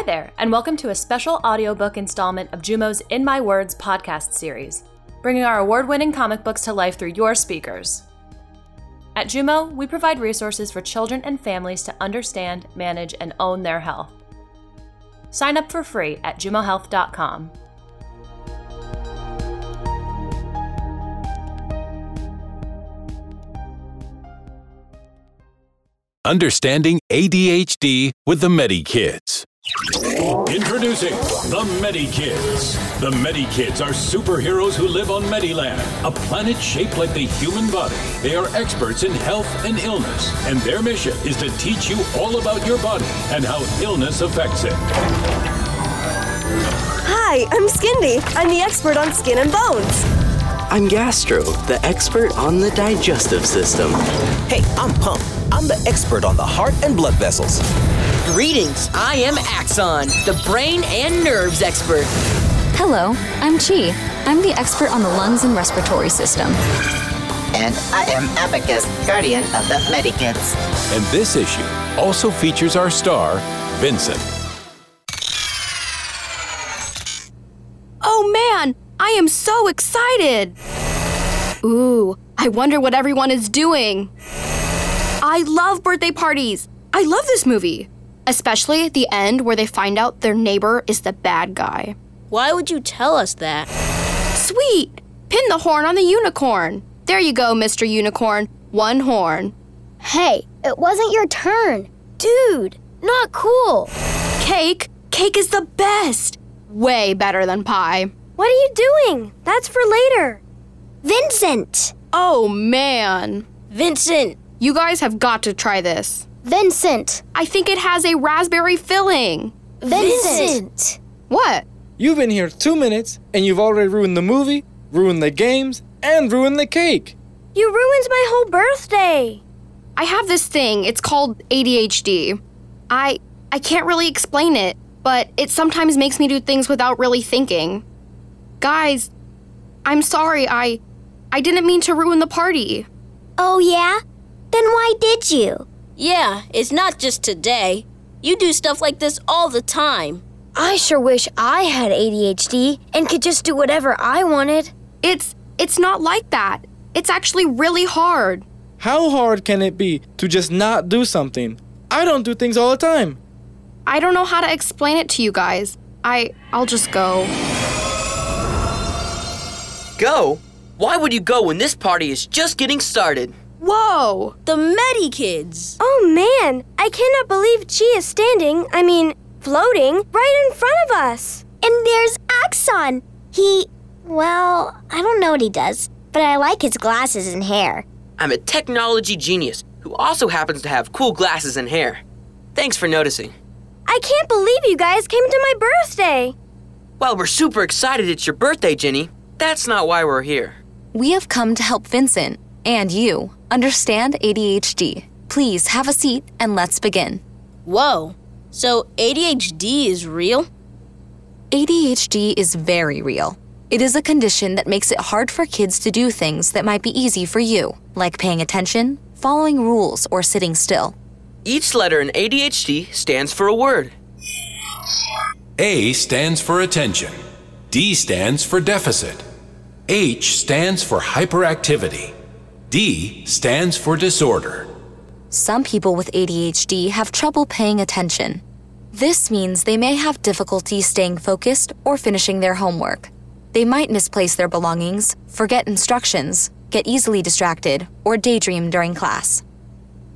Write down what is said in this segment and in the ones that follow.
Hi there, and welcome to a special audiobook installment of Jumo's In My Words podcast series, bringing our award winning comic books to life through your speakers. At Jumo, we provide resources for children and families to understand, manage, and own their health. Sign up for free at jumohealth.com. Understanding ADHD with the MediKids. Introducing the MediKids. The MediKids are superheroes who live on Mediland, a planet shaped like the human body. They are experts in health and illness, and their mission is to teach you all about your body and how illness affects it. Hi, I'm Skindy. I'm the expert on skin and bones. I'm Gastro, the expert on the digestive system. Hey, I'm Pump. I'm the expert on the heart and blood vessels. Greetings, I am Axon, the brain and nerves expert. Hello, I'm Chi. I'm the expert on the lungs and respiratory system. And I am Abacus, guardian of the Medikids. And this issue also features our star, Vincent. Oh man, I am so excited! Ooh, I wonder what everyone is doing. I love birthday parties. I love this movie, especially at the end where they find out their neighbor is the bad guy. Why would you tell us that? Sweet! Pin the horn on the unicorn. There you go, Mr. Unicorn. One horn. Hey, it wasn't your turn. Dude, not cool. Cake? Cake is the best. Way better than pie. What are you doing? That's for later. Vincent! Oh man. Vincent! You guys have got to try this. Vincent! I think it has a raspberry filling. Vincent! What? You've been here two minutes and you've already ruined the movie, ruined the games, and ruined the cake. You ruined my whole birthday. I have this thing. It's called ADHD. I I can't really explain it, but it sometimes makes me do things without really thinking. Guys, I'm sorry. I I didn't mean to ruin the party. Oh yeah? Then why did you? Yeah, it's not just today. You do stuff like this all the time. I sure wish I had ADHD and could just do whatever I wanted. It's it's not like that. It's actually really hard. How hard can it be to just not do something? I don't do things all the time. I don't know how to explain it to you guys. I I'll just go. Go? Why would you go when this party is just getting started? Whoa! The Medi Kids! Oh man, I cannot believe Chi is standing, I mean, floating, right in front of us. And there's Axon. He, well, I don't know what he does, but I like his glasses and hair. I'm a technology genius who also happens to have cool glasses and hair. Thanks for noticing. I can't believe you guys came to my birthday. Well, we're super excited it's your birthday, Ginny. That's not why we're here. We have come to help Vincent and you understand ADHD. Please have a seat and let's begin. Whoa, so ADHD is real? ADHD is very real. It is a condition that makes it hard for kids to do things that might be easy for you, like paying attention, following rules, or sitting still. Each letter in ADHD stands for a word. A stands for attention. D stands for deficit. H stands for hyperactivity. D stands for disorder. Some people with ADHD have trouble paying attention. This means they may have difficulty staying focused or finishing their homework. They might misplace their belongings, forget instructions, get easily distracted, or daydream during class.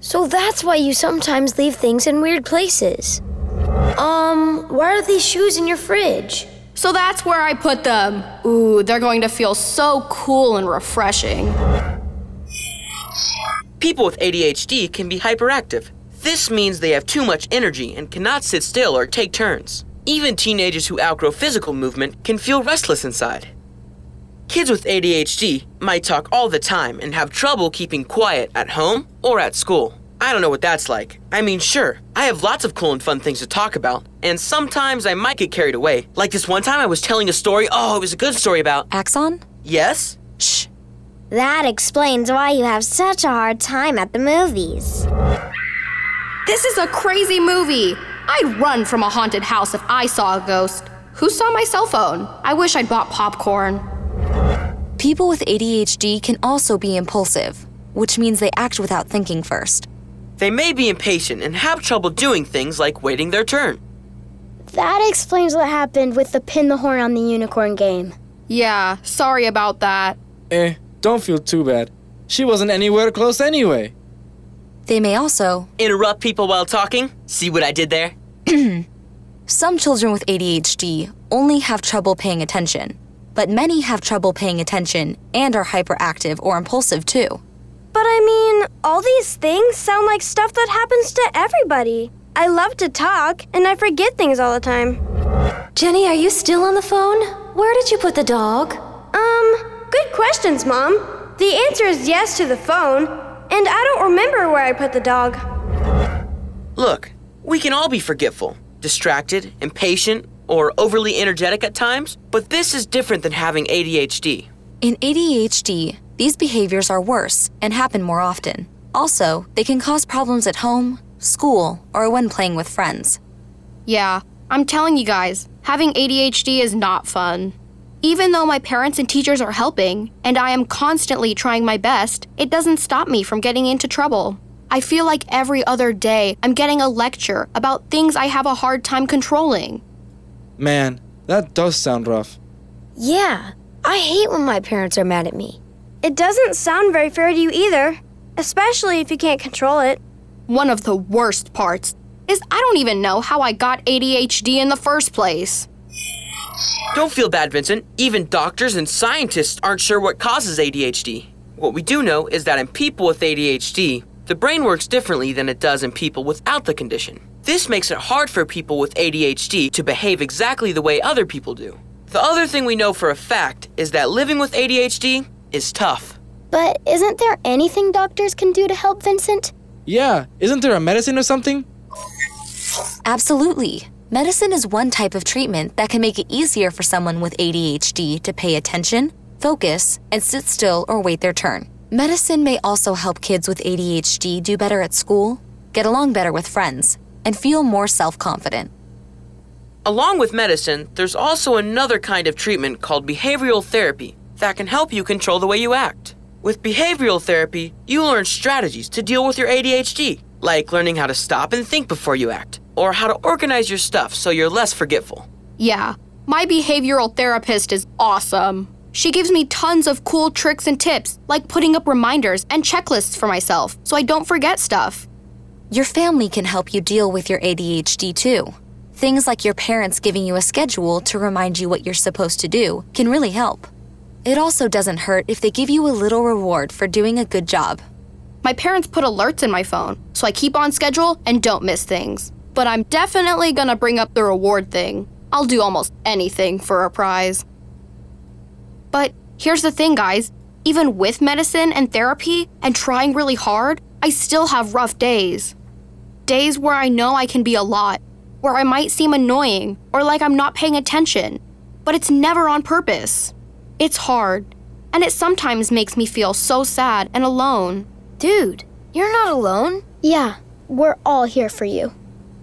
So that's why you sometimes leave things in weird places. Um, why are these shoes in your fridge? So that's where I put them. Ooh, they're going to feel so cool and refreshing. People with ADHD can be hyperactive. This means they have too much energy and cannot sit still or take turns. Even teenagers who outgrow physical movement can feel restless inside. Kids with ADHD might talk all the time and have trouble keeping quiet at home or at school. I don't know what that's like. I mean, sure, I have lots of cool and fun things to talk about, and sometimes I might get carried away. Like this one time I was telling a story. Oh, it was a good story about. Axon? Yes? Shh. That explains why you have such a hard time at the movies. This is a crazy movie. I'd run from a haunted house if I saw a ghost. Who saw my cell phone? I wish I'd bought popcorn. People with ADHD can also be impulsive, which means they act without thinking first. They may be impatient and have trouble doing things like waiting their turn. That explains what happened with the pin the horn on the unicorn game. Yeah, sorry about that. Eh, don't feel too bad. She wasn't anywhere close anyway. They may also interrupt people while talking. See what I did there? Some children with ADHD only have trouble paying attention, but many have trouble paying attention and are hyperactive or impulsive too. But I mean, all these things sound like stuff that happens to everybody. I love to talk, and I forget things all the time. Jenny, are you still on the phone? Where did you put the dog? Good questions, Mom. The answer is yes to the phone, and I don't remember where I put the dog. Look, we can all be forgetful, distracted, impatient, or overly energetic at times, but this is different than having ADHD. In ADHD, these behaviors are worse and happen more often. Also, they can cause problems at home, school, or when playing with friends. Yeah, I'm telling you guys, having ADHD is not fun. Even though my parents and teachers are helping, and I am constantly trying my best, it doesn't stop me from getting into trouble. I feel like every other day I'm getting a lecture about things I have a hard time controlling. Man, that does sound rough. Yeah, I hate when my parents are mad at me. It doesn't sound very fair to you either, especially if you can't control it. One of the worst parts is I don't even know how I got ADHD in the first place. Don't feel bad, Vincent. Even doctors and scientists aren't sure what causes ADHD. What we do know is that in people with ADHD, the brain works differently than it does in people without the condition. This makes it hard for people with ADHD to behave exactly the way other people do. The other thing we know for a fact is that living with ADHD is tough. But isn't there anything doctors can do to help Vincent? Yeah, isn't there a medicine or something? Absolutely. Medicine is one type of treatment that can make it easier for someone with ADHD to pay attention, focus, and sit still or wait their turn. Medicine may also help kids with ADHD do better at school, get along better with friends, and feel more self confident. Along with medicine, there's also another kind of treatment called behavioral therapy that can help you control the way you act. With behavioral therapy, you learn strategies to deal with your ADHD, like learning how to stop and think before you act, or how to organize your stuff so you're less forgetful. Yeah, my behavioral therapist is awesome. She gives me tons of cool tricks and tips, like putting up reminders and checklists for myself so I don't forget stuff. Your family can help you deal with your ADHD too. Things like your parents giving you a schedule to remind you what you're supposed to do can really help. It also doesn't hurt if they give you a little reward for doing a good job. My parents put alerts in my phone, so I keep on schedule and don't miss things. But I'm definitely gonna bring up the reward thing. I'll do almost anything for a prize. But here's the thing, guys even with medicine and therapy and trying really hard, I still have rough days. Days where I know I can be a lot, where I might seem annoying or like I'm not paying attention, but it's never on purpose. It's hard, and it sometimes makes me feel so sad and alone. Dude, you're not alone. Yeah, we're all here for you.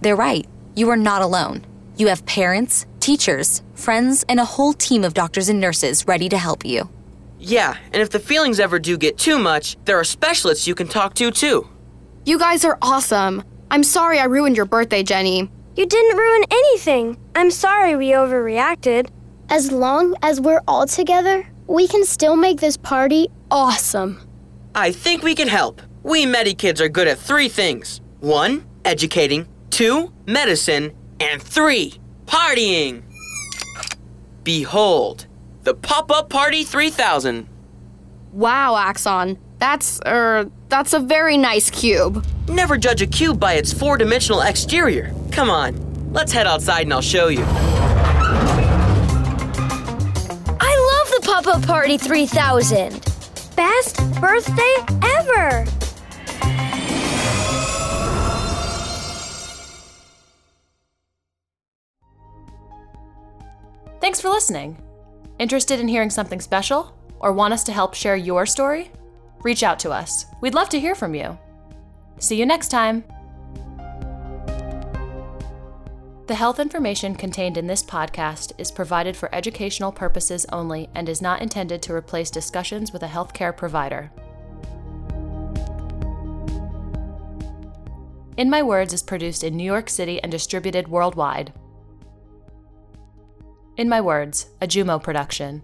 They're right. You are not alone. You have parents, teachers, friends, and a whole team of doctors and nurses ready to help you. Yeah, and if the feelings ever do get too much, there are specialists you can talk to too. You guys are awesome. I'm sorry I ruined your birthday, Jenny. You didn't ruin anything. I'm sorry we overreacted. As long as we're all together, we can still make this party awesome. I think we can help. We Medikids are good at three things one, educating, two, medicine, and three, partying. Behold, the Pop Up Party 3000. Wow, Axon. That's, er, that's a very nice cube. Never judge a cube by its four dimensional exterior. Come on, let's head outside and I'll show you. I love the Pop Up Party 3000. Best birthday ever! Thanks for listening. Interested in hearing something special? Or want us to help share your story? Reach out to us. We'd love to hear from you. See you next time. The health information contained in this podcast is provided for educational purposes only and is not intended to replace discussions with a healthcare provider. In My Words is produced in New York City and distributed worldwide. In My Words, a Jumo production.